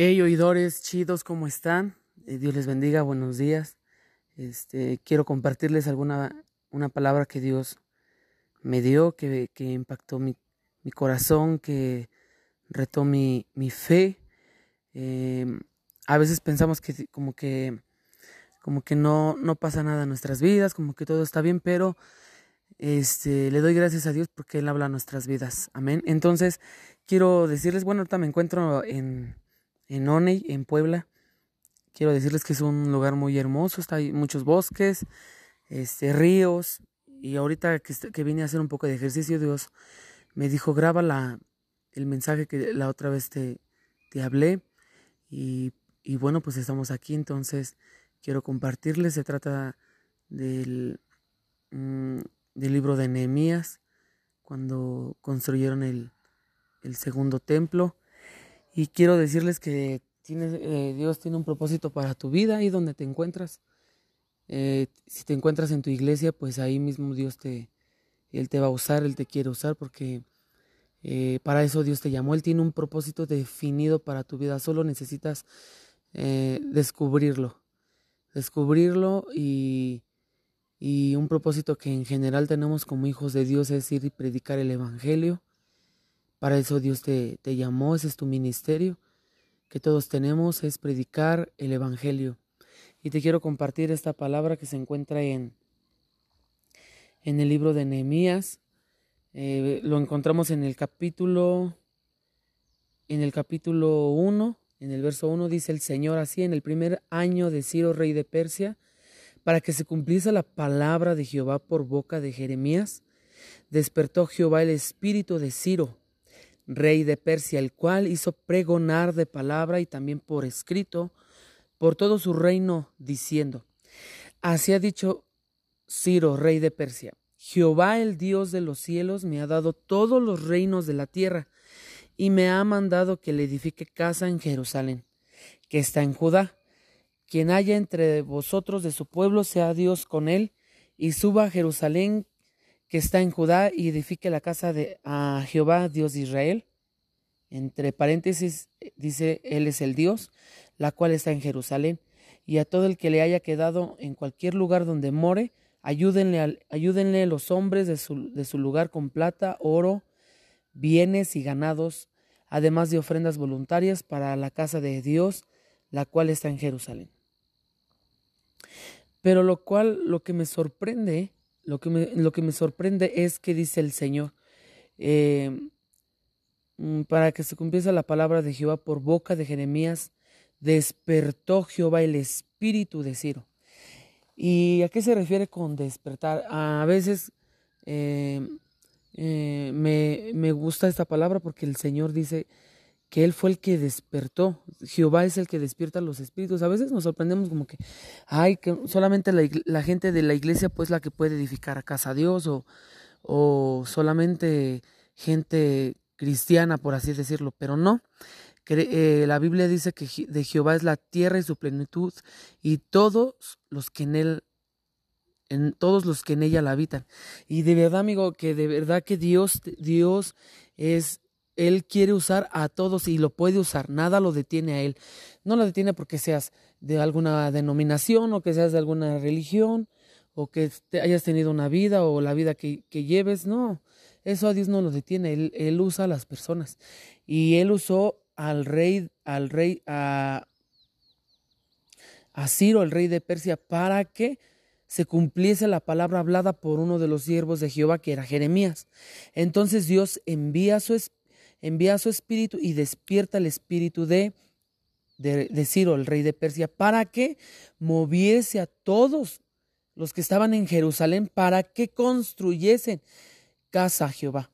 Hey, oidores chidos, ¿cómo están? Eh, Dios les bendiga, buenos días. Este, quiero compartirles alguna una palabra que Dios me dio, que, que impactó mi, mi, corazón, que retó mi, mi fe. Eh, a veces pensamos que como que como que no, no pasa nada en nuestras vidas, como que todo está bien, pero este, le doy gracias a Dios porque Él habla nuestras vidas. Amén. Entonces, quiero decirles, bueno, ahorita me encuentro en, en Oney, en Puebla. Quiero decirles que es un lugar muy hermoso, está hay muchos bosques, este, ríos, y ahorita que, que vine a hacer un poco de ejercicio, Dios me dijo, graba la, el mensaje que la otra vez te, te hablé, y, y bueno, pues estamos aquí, entonces quiero compartirles, se trata del, mm, del libro de Nehemías, cuando construyeron el, el segundo templo. Y quiero decirles que eh, Dios tiene un propósito para tu vida ahí donde te encuentras. Eh, si te encuentras en tu iglesia, pues ahí mismo Dios te, Él te va a usar, Él te quiere usar porque eh, para eso Dios te llamó. Él tiene un propósito definido para tu vida. Solo necesitas descubrirlo. Descubrirlo y, y un propósito que en general tenemos como hijos de Dios es ir y predicar el Evangelio para eso Dios te, te llamó, ese es tu ministerio que todos tenemos, es predicar el Evangelio. Y te quiero compartir esta palabra que se encuentra en, en el libro de Nehemías. Eh, lo encontramos en el capítulo, en el capítulo 1, en el verso 1 dice el Señor así, en el primer año de Ciro, rey de Persia, para que se cumpliese la palabra de Jehová por boca de Jeremías, despertó Jehová el espíritu de Ciro, rey de Persia, el cual hizo pregonar de palabra y también por escrito por todo su reino, diciendo, Así ha dicho Ciro, rey de Persia, Jehová el Dios de los cielos me ha dado todos los reinos de la tierra, y me ha mandado que le edifique casa en Jerusalén, que está en Judá. Quien haya entre vosotros de su pueblo sea Dios con él, y suba a Jerusalén que está en Judá y edifique la casa de Jehová, Dios de Israel. Entre paréntesis dice, Él es el Dios, la cual está en Jerusalén. Y a todo el que le haya quedado en cualquier lugar donde more, ayúdenle, ayúdenle los hombres de su, de su lugar con plata, oro, bienes y ganados, además de ofrendas voluntarias para la casa de Dios, la cual está en Jerusalén. Pero lo cual, lo que me sorprende lo que me, lo que me sorprende es que dice el Señor, eh, mm, para que se cumpliese la palabra de Jehová por boca de Jeremías, despertó Jehová el espíritu de Ciro. ¿Y a qué se refiere con despertar? A veces eh, eh, me, me gusta esta palabra porque el Señor dice, que Él fue el que despertó. Jehová es el que despierta los espíritus. A veces nos sorprendemos como que, ay, que solamente la, gente de la iglesia pues la que puede edificar a casa a Dios o, o solamente gente cristiana, por así decirlo, pero no. Eh, la Biblia dice que de Jehová es la tierra y su plenitud y todos los que en él en todos los que en ella la habitan. Y de verdad, amigo, que de verdad que Dios Dios es él quiere usar a todos y lo puede usar, nada lo detiene a Él. No lo detiene porque seas de alguna denominación o que seas de alguna religión o que hayas tenido una vida o la vida que, lleves, no, eso a Dios no lo detiene, él, usa a las personas. Y Él usó al rey, al rey, a, a Ciro, el rey de Persia, para que se cumpliese la palabra hablada por uno de los siervos de Jehová, que era Jeremías. Entonces Dios envía su espíritu envía su espíritu y despierta el espíritu de, de, Ciro, el rey de Persia, para que moviese a todos los que estaban en Jerusalén para que construyesen casa a Jehová.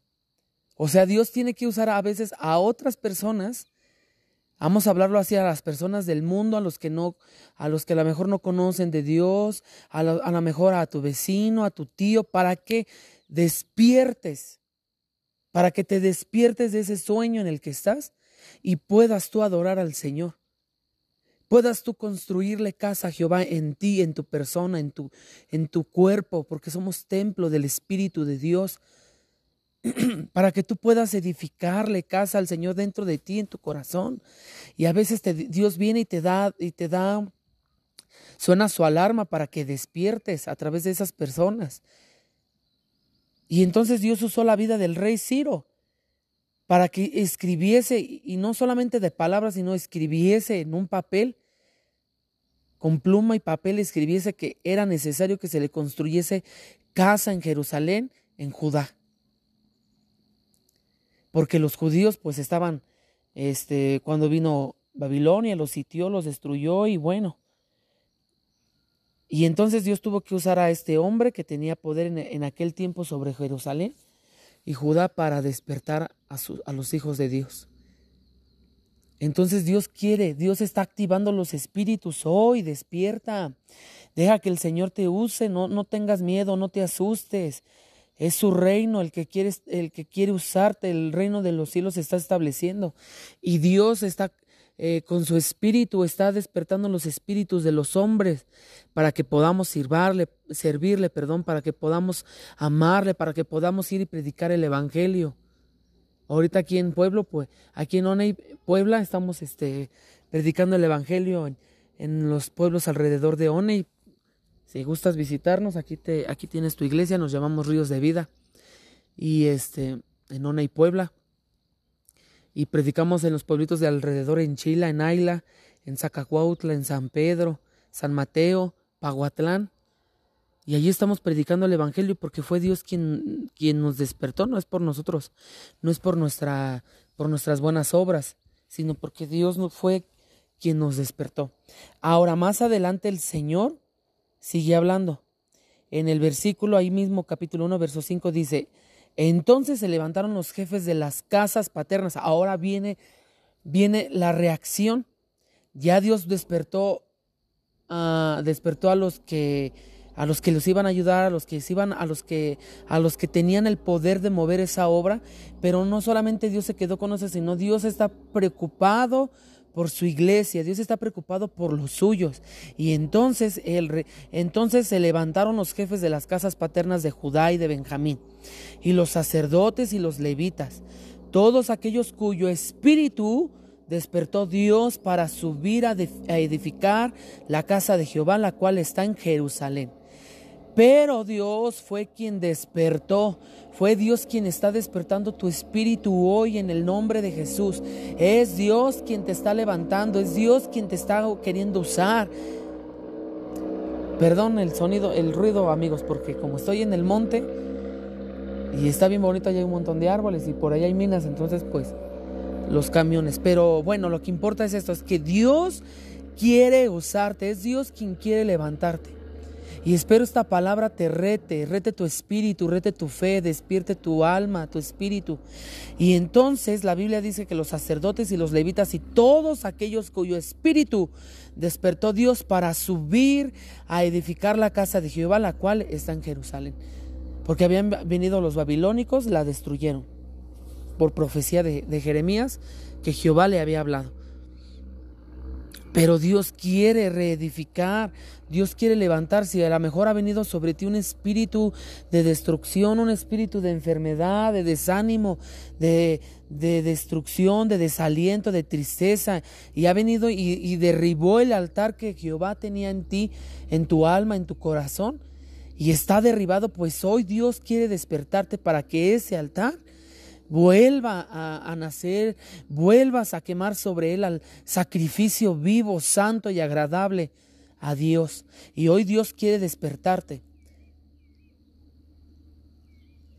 O sea, Dios tiene que usar a veces a otras personas. Vamos a hablarlo así a las personas del mundo, a los que no, a los que a lo mejor no conocen de Dios, a lo, a lo mejor a tu vecino, a tu tío, para que despiertes para que te despiertes de ese sueño en el que estás y puedas tú adorar al Señor. Puedas tú construirle casa a Jehová en ti, en tu persona, en tu, en tu cuerpo, porque somos templo del Espíritu de Dios. para que tú puedas edificarle casa al Señor dentro de ti, en tu corazón. Y a veces Dios viene y te da, y te da, suena su alarma para que despiertes a través de esas personas. Y entonces Dios usó la vida del rey Ciro para que escribiese, y no solamente de palabras, sino escribiese en un papel, con pluma y papel escribiese que era necesario que se le construyese casa en Jerusalén, en Judá. Porque los judíos pues estaban, este, cuando vino Babilonia, los sitió, los destruyó y bueno. Y entonces Dios tuvo que usar a este hombre que tenía poder en, aquel tiempo sobre Jerusalén y Judá para despertar a, a los hijos de Dios. Entonces Dios quiere, Dios está activando los espíritus hoy, despierta. Deja que el Señor te use, no, no tengas miedo, no te asustes. Es su reino el que, quiere, el que quiere usarte, el reino de los cielos se está estableciendo. Y Dios está eh, con su espíritu está despertando los espíritus de los hombres para que podamos sirvarle, servirle, perdón, para que podamos amarle, para que podamos ir y predicar el evangelio. Ahorita aquí en Pueblo, pues, aquí en Oney, Puebla, estamos este, predicando el evangelio en, los pueblos alrededor de Oney. Si gustas visitarnos, aquí te, aquí tienes tu iglesia, nos llamamos Ríos de Vida. Y este, en Oney, Puebla y predicamos en los pueblitos de alrededor, en Chila, en Ayla, en Zacacuautla, en San Pedro, San Mateo, Paguatlán. Y allí estamos predicando el Evangelio porque fue Dios quien, quien nos despertó, no es por nosotros, no es por, nuestra, por nuestras buenas obras, sino porque Dios fue quien nos despertó. Ahora, más adelante el Señor sigue hablando. En el versículo, ahí mismo, capítulo 1, verso 5, dice, entonces se levantaron los jefes de las casas paternas. Ahora viene, viene la reacción. Ya Dios despertó, uh, despertó a los que a los que los iban a ayudar, a los que iban, a los que a los que tenían el poder de mover esa obra, pero no solamente Dios se quedó con eso, sino Dios está preocupado por su iglesia, Dios está preocupado por los suyos. Y entonces, el, entonces se levantaron los jefes de las casas paternas de Judá y de Benjamín, y los sacerdotes y los levitas, todos aquellos cuyo espíritu despertó Dios para subir a edificar la casa de Jehová, la cual está en Jerusalén. Pero Dios fue quien despertó, fue Dios quien está despertando tu espíritu hoy en el nombre de Jesús. Es Dios quien te está levantando, es Dios quien te está queriendo usar. Perdón el sonido, el ruido, amigos, porque como estoy en el monte y está bien bonito, hay un montón de árboles y por ahí hay minas, entonces pues los camiones. Pero bueno, lo que importa es esto, es que Dios quiere usarte, es Dios quien quiere levantarte. Y espero esta palabra te rete, rete tu espíritu, rete tu fe, despierte tu alma, tu espíritu. Y entonces la Biblia dice que los sacerdotes y los levitas y todos aquellos cuyo espíritu despertó Dios para subir a edificar la casa de Jehová, la cual está en Jerusalén. Porque habían venido los babilónicos, la destruyeron. Por profecía de, de Jeremías, que Jehová le había hablado. Pero Dios quiere reedificar, Dios quiere levantarse. A lo mejor ha venido sobre ti un espíritu de destrucción, un espíritu de enfermedad, de desánimo, de, destrucción, de desaliento, de tristeza. Y ha venido y derribó el altar que Jehová tenía en ti, en tu alma, en tu corazón. Y está derribado, pues hoy Dios quiere despertarte para que ese altar vuelva a, nacer, vuelvas a quemar sobre él al sacrificio vivo, santo y agradable a Dios. Y hoy Dios quiere despertarte.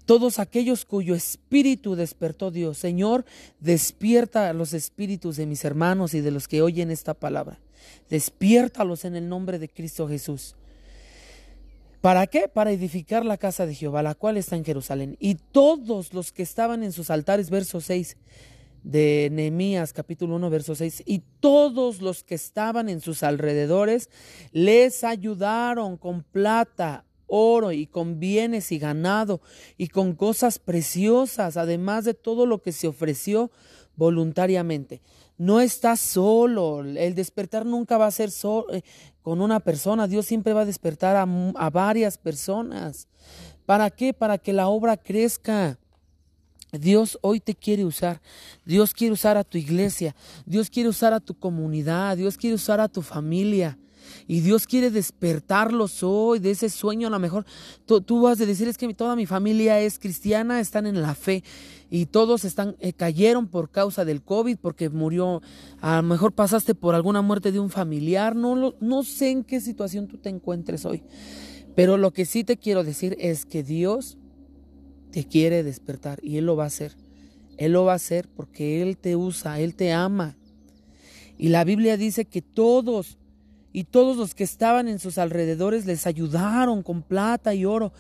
Todos aquellos cuyo espíritu despertó Dios, Señor, despierta los espíritus de mis hermanos y de los que oyen esta palabra. Despiértalos en el nombre de Cristo Jesús. ¿Para qué? Para edificar la casa de Jehová, la cual está en Jerusalén. Y todos los que estaban en sus altares, verso 6 de Nehemías capítulo 1, verso 6, y todos los que estaban en sus alrededores les ayudaron con plata, oro y con bienes y ganado y con cosas preciosas, además de todo lo que se ofreció voluntariamente. No estás solo. El despertar nunca va a ser solo, eh, con una persona. Dios siempre va a despertar a, varias personas. ¿Para qué? Para que la obra crezca. Dios hoy te quiere usar. Dios quiere usar a tu iglesia. Dios quiere usar a tu comunidad. Dios quiere usar a tu familia. Y Dios quiere despertarlos hoy de ese sueño. A lo mejor tú, vas a decir es que toda mi familia es cristiana, están en la fe y todos están eh, cayeron por causa del COVID porque murió. A lo mejor pasaste por alguna muerte de un familiar. No, no sé en qué situación tú te encuentres hoy. Pero lo que sí te quiero decir es que Dios te quiere despertar y Él lo va a hacer. Él lo va a hacer porque Él te usa, Él te ama. Y la Biblia dice que todos y todos los que estaban en sus alrededores les ayudaron con plata y oro.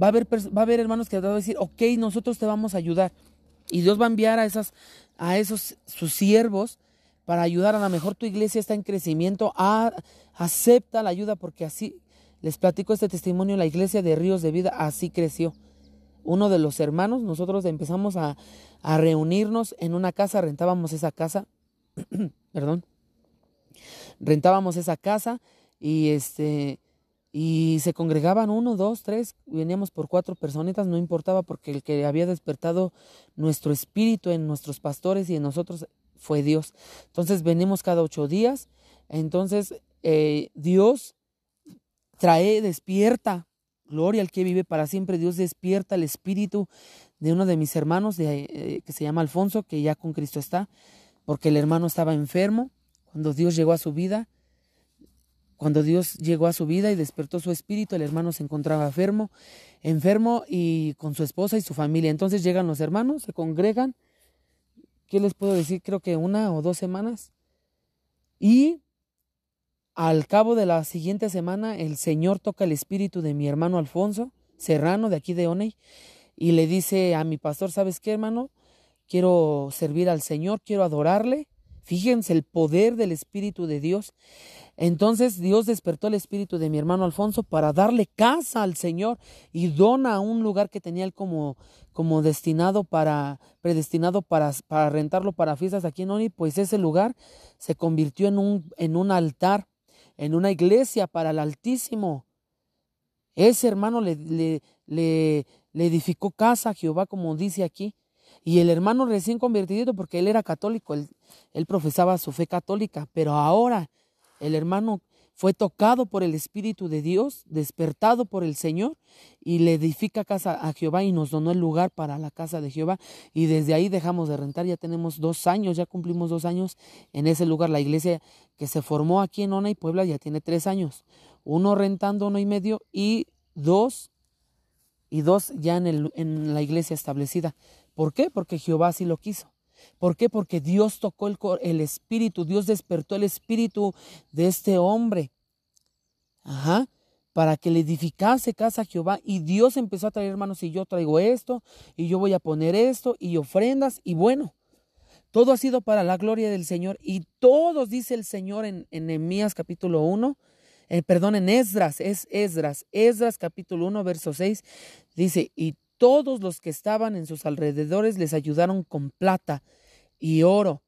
Va a haber, va a haber hermanos que van a decir, ok, nosotros te vamos a ayudar. Y Dios va a enviar a, esas, a esos sus siervos para ayudar. A lo mejor tu iglesia está en crecimiento. A, acepta la ayuda porque así, les platico este testimonio, la iglesia de Ríos de Vida así creció uno de los hermanos, nosotros empezamos a, reunirnos en una casa, rentábamos esa casa, perdón, rentábamos esa casa y este y se congregaban uno, dos, tres, veníamos por cuatro personitas, no importaba porque el que había despertado nuestro espíritu en nuestros pastores y en nosotros fue Dios. Entonces venimos cada ocho días, entonces eh, Dios trae, despierta Gloria al que vive para siempre. Dios despierta el espíritu de uno de mis hermanos de, eh, que se llama Alfonso, que ya con Cristo está, porque el hermano estaba enfermo. Cuando Dios llegó a su vida, cuando Dios llegó a su vida y despertó su espíritu, el hermano se encontraba enfermo, enfermo y con su esposa y su familia. Entonces llegan los hermanos, se congregan. ¿Qué les puedo decir? Creo que una o dos semanas. Y al cabo de la siguiente semana, el Señor toca el espíritu de mi hermano Alfonso Serrano, de aquí de Oney, y le dice a mi pastor, ¿sabes qué, hermano? Quiero servir al Señor, quiero adorarle. Fíjense el poder del Espíritu de Dios. Entonces Dios despertó el espíritu de mi hermano Alfonso para darle casa al Señor y dona un lugar que tenía él como, como destinado para, predestinado para, para rentarlo para fiestas aquí en Oni, pues ese lugar se convirtió en un, en un altar en una iglesia para el Altísimo. Ese hermano le, le, le, edificó casa a Jehová, como dice aquí. Y el hermano recién convertido, porque él era católico, él, él profesaba su fe católica, pero ahora el hermano fue tocado por el Espíritu de Dios, despertado por el Señor, y le edifica casa a Jehová y nos donó el lugar para la casa de Jehová. Y desde ahí dejamos de rentar, ya tenemos dos años, ya cumplimos dos años en ese lugar. La iglesia que se formó aquí en Ona y Puebla ya tiene tres años. Uno rentando uno y medio y dos, y dos ya en, el, en la iglesia establecida. ¿Por qué? Porque Jehová así lo quiso. ¿Por qué? Porque Dios tocó el, espíritu, Dios despertó el espíritu de este hombre. Ajá para que le edificase casa a Jehová. Y Dios empezó a traer, hermanos, y yo traigo esto, y yo voy a poner esto, y ofrendas, y bueno, todo ha sido para la gloria del Señor. Y todos, dice el Señor en, en capítulo 1, eh, perdón, en Esdras, es Esdras, Esdras capítulo 1, verso 6, dice, y todos los que estaban en sus alrededores les ayudaron con plata y oro,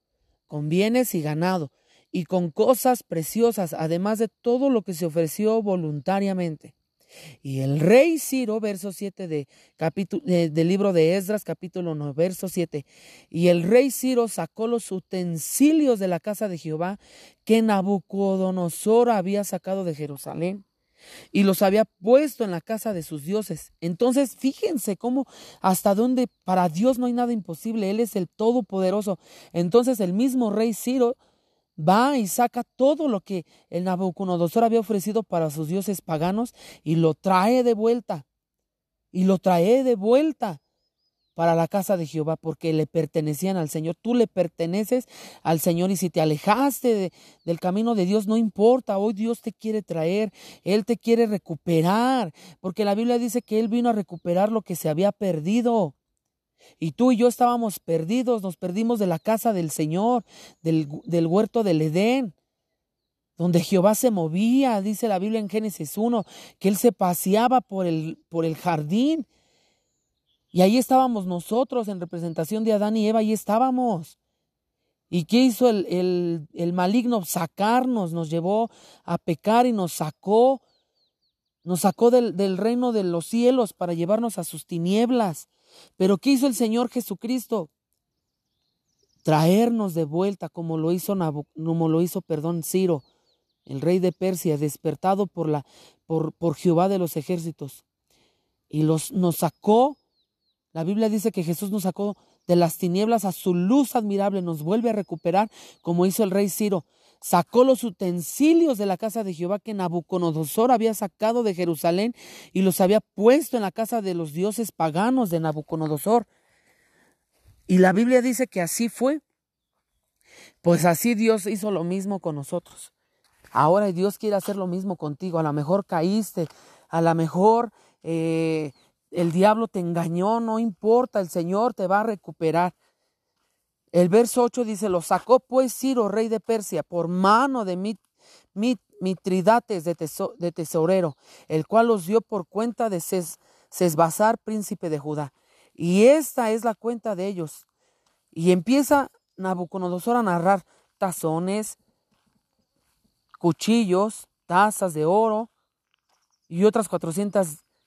con bienes y ganado, y con cosas preciosas, además de todo lo que se ofreció voluntariamente. Y el rey Ciro, verso 7 de del libro de Esdras, capítulo 9, verso 7. Y el rey Ciro sacó los utensilios de la casa de Jehová que Nabucodonosor había sacado de Jerusalén y los había puesto en la casa de sus dioses. Entonces, fíjense cómo hasta dónde para Dios no hay nada imposible, Él es el Todopoderoso. Entonces, el mismo rey Ciro va y saca todo lo que el Nabucodonosor había ofrecido para sus dioses paganos y lo trae de vuelta. Y lo trae de vuelta para la casa de Jehová porque le pertenecían al Señor. Tú le perteneces al Señor y si te alejaste del camino de Dios, no importa, hoy Dios te quiere traer, Él te quiere recuperar, porque la Biblia dice que Él vino a recuperar lo que se había perdido. Y tú y yo estábamos perdidos, nos perdimos de la casa del Señor, del, huerto del Edén donde Jehová se movía, dice la Biblia en Génesis 1, que Él se paseaba por el jardín y ahí estábamos nosotros en representación de Adán y Eva, ahí estábamos. ¿Y qué hizo el, el, maligno? Sacarnos, nos llevó a pecar y nos sacó, nos sacó del, del reino de los cielos para llevarnos a sus tinieblas. Pero ¿qué hizo el Señor Jesucristo? Traernos de vuelta como lo hizo, como lo hizo perdón, Ciro, el rey de Persia, despertado por, la, por, por Jehová de los ejércitos. Y los, nos sacó, la Biblia dice que Jesús nos sacó de las tinieblas a su luz admirable, nos vuelve a recuperar como hizo el rey Ciro sacó los utensilios de la casa de Jehová que Nabucodonosor había sacado de Jerusalén y los había puesto en la casa de los dioses paganos de Nabucodonosor. Y la Biblia dice que así fue. Pues así Dios hizo lo mismo con nosotros. Ahora Dios quiere hacer lo mismo contigo. A lo mejor caíste, a lo mejor eh, el diablo te engañó, no importa, el Señor te va a recuperar. El verso 8 dice, lo sacó pues Ciro, rey de Persia, por mano de Mit, Mitridates de, de, tesorero, el cual los dio por cuenta de Ses, Sesbazar, príncipe de Judá. Y esta es la cuenta de ellos. Y empieza Nabucodonosor a narrar tazones, cuchillos, tazas de oro y otras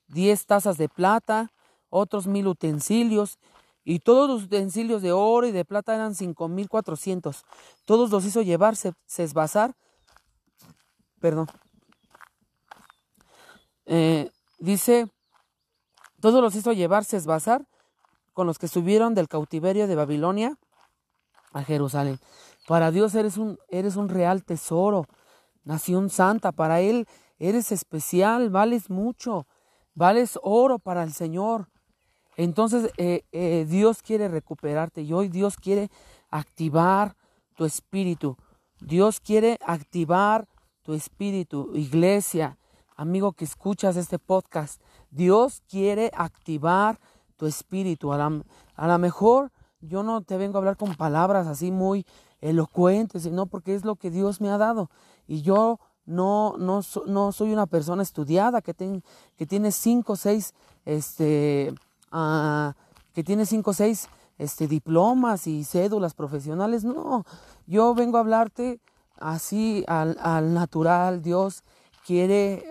410 tazas de plata, otros mil utensilios y todos los utensilios de oro y de plata eran cinco mil cuatrocientos. Todos los hizo llevar Sesbazar. Perdón. Eh, dice, todos los hizo llevar Sesbazar con los que subieron del cautiverio de Babilonia a Jerusalén. Para Dios eres un, eres un real tesoro, nación santa. Para Él eres especial, vales mucho, vales oro para el Señor. Entonces eh, eh, Dios quiere recuperarte y hoy Dios quiere activar tu espíritu. Dios quiere activar tu espíritu, iglesia, amigo que escuchas este podcast. Dios quiere activar tu espíritu. A lo mejor yo no te vengo a hablar con palabras así muy elocuentes, sino porque es lo que Dios me ha dado. Y yo no, no, no soy una persona estudiada que, que tiene cinco o seis este, que tiene cinco seis este, diplomas y cédulas profesionales. No, yo vengo a hablarte así al, al natural. Dios quiere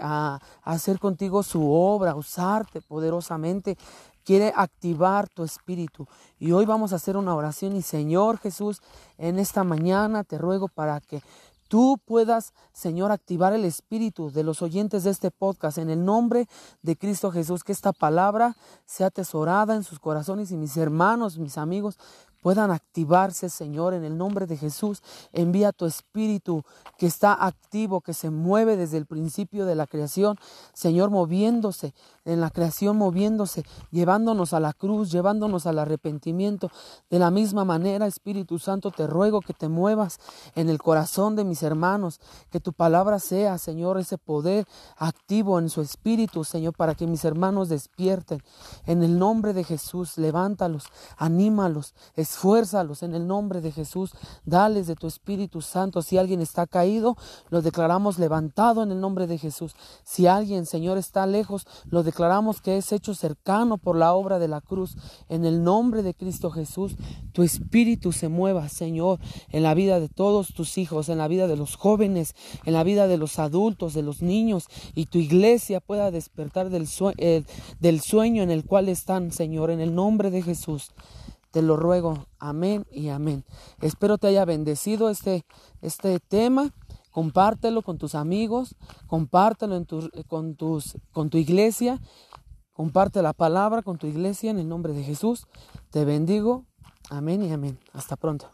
hacer contigo su obra, usarte poderosamente. Quiere activar tu espíritu. Y hoy vamos a hacer una oración. Y Señor Jesús, en esta mañana te ruego para que tú puedas, Señor, activar el espíritu de los oyentes de este podcast en el nombre de Cristo Jesús, que esta palabra sea atesorada en sus corazones y mis hermanos, mis amigos, puedan activarse, Señor, en el nombre de Jesús. Envía tu espíritu que está activo, que se mueve desde el principio de la creación, Señor, moviéndose en la creación, moviéndose, llevándonos a la cruz, llevándonos al arrepentimiento. De la misma manera, Espíritu Santo, te ruego que te muevas en el corazón de mis hermanos, que tu palabra sea, Señor, ese poder activo en su espíritu, Señor, para que mis hermanos despierten. En el nombre de Jesús, levántalos, anímalos, esfuérzalos en el nombre de Jesús, dales de tu Espíritu Santo. Si alguien está caído, lo declaramos levantado en el nombre de Jesús. Si alguien, Señor, está lejos, lo declaramos que es hecho cercano por la obra de la cruz. En el nombre de Cristo Jesús, tu Espíritu se mueva, Señor, en la vida de todos tus hijos, en la vida de los jóvenes, en la vida de los adultos, de los niños, y tu iglesia pueda despertar del, eh, del sueño en el cual están, Señor, en el nombre de Jesús. Te lo ruego. Amén y amén. Espero te haya bendecido este, este tema. Compártelo con tus amigos, compártelo en con, tus, con tu iglesia. Comparte la palabra con tu iglesia en el nombre de Jesús. Te bendigo. Amén y amén. Hasta pronto.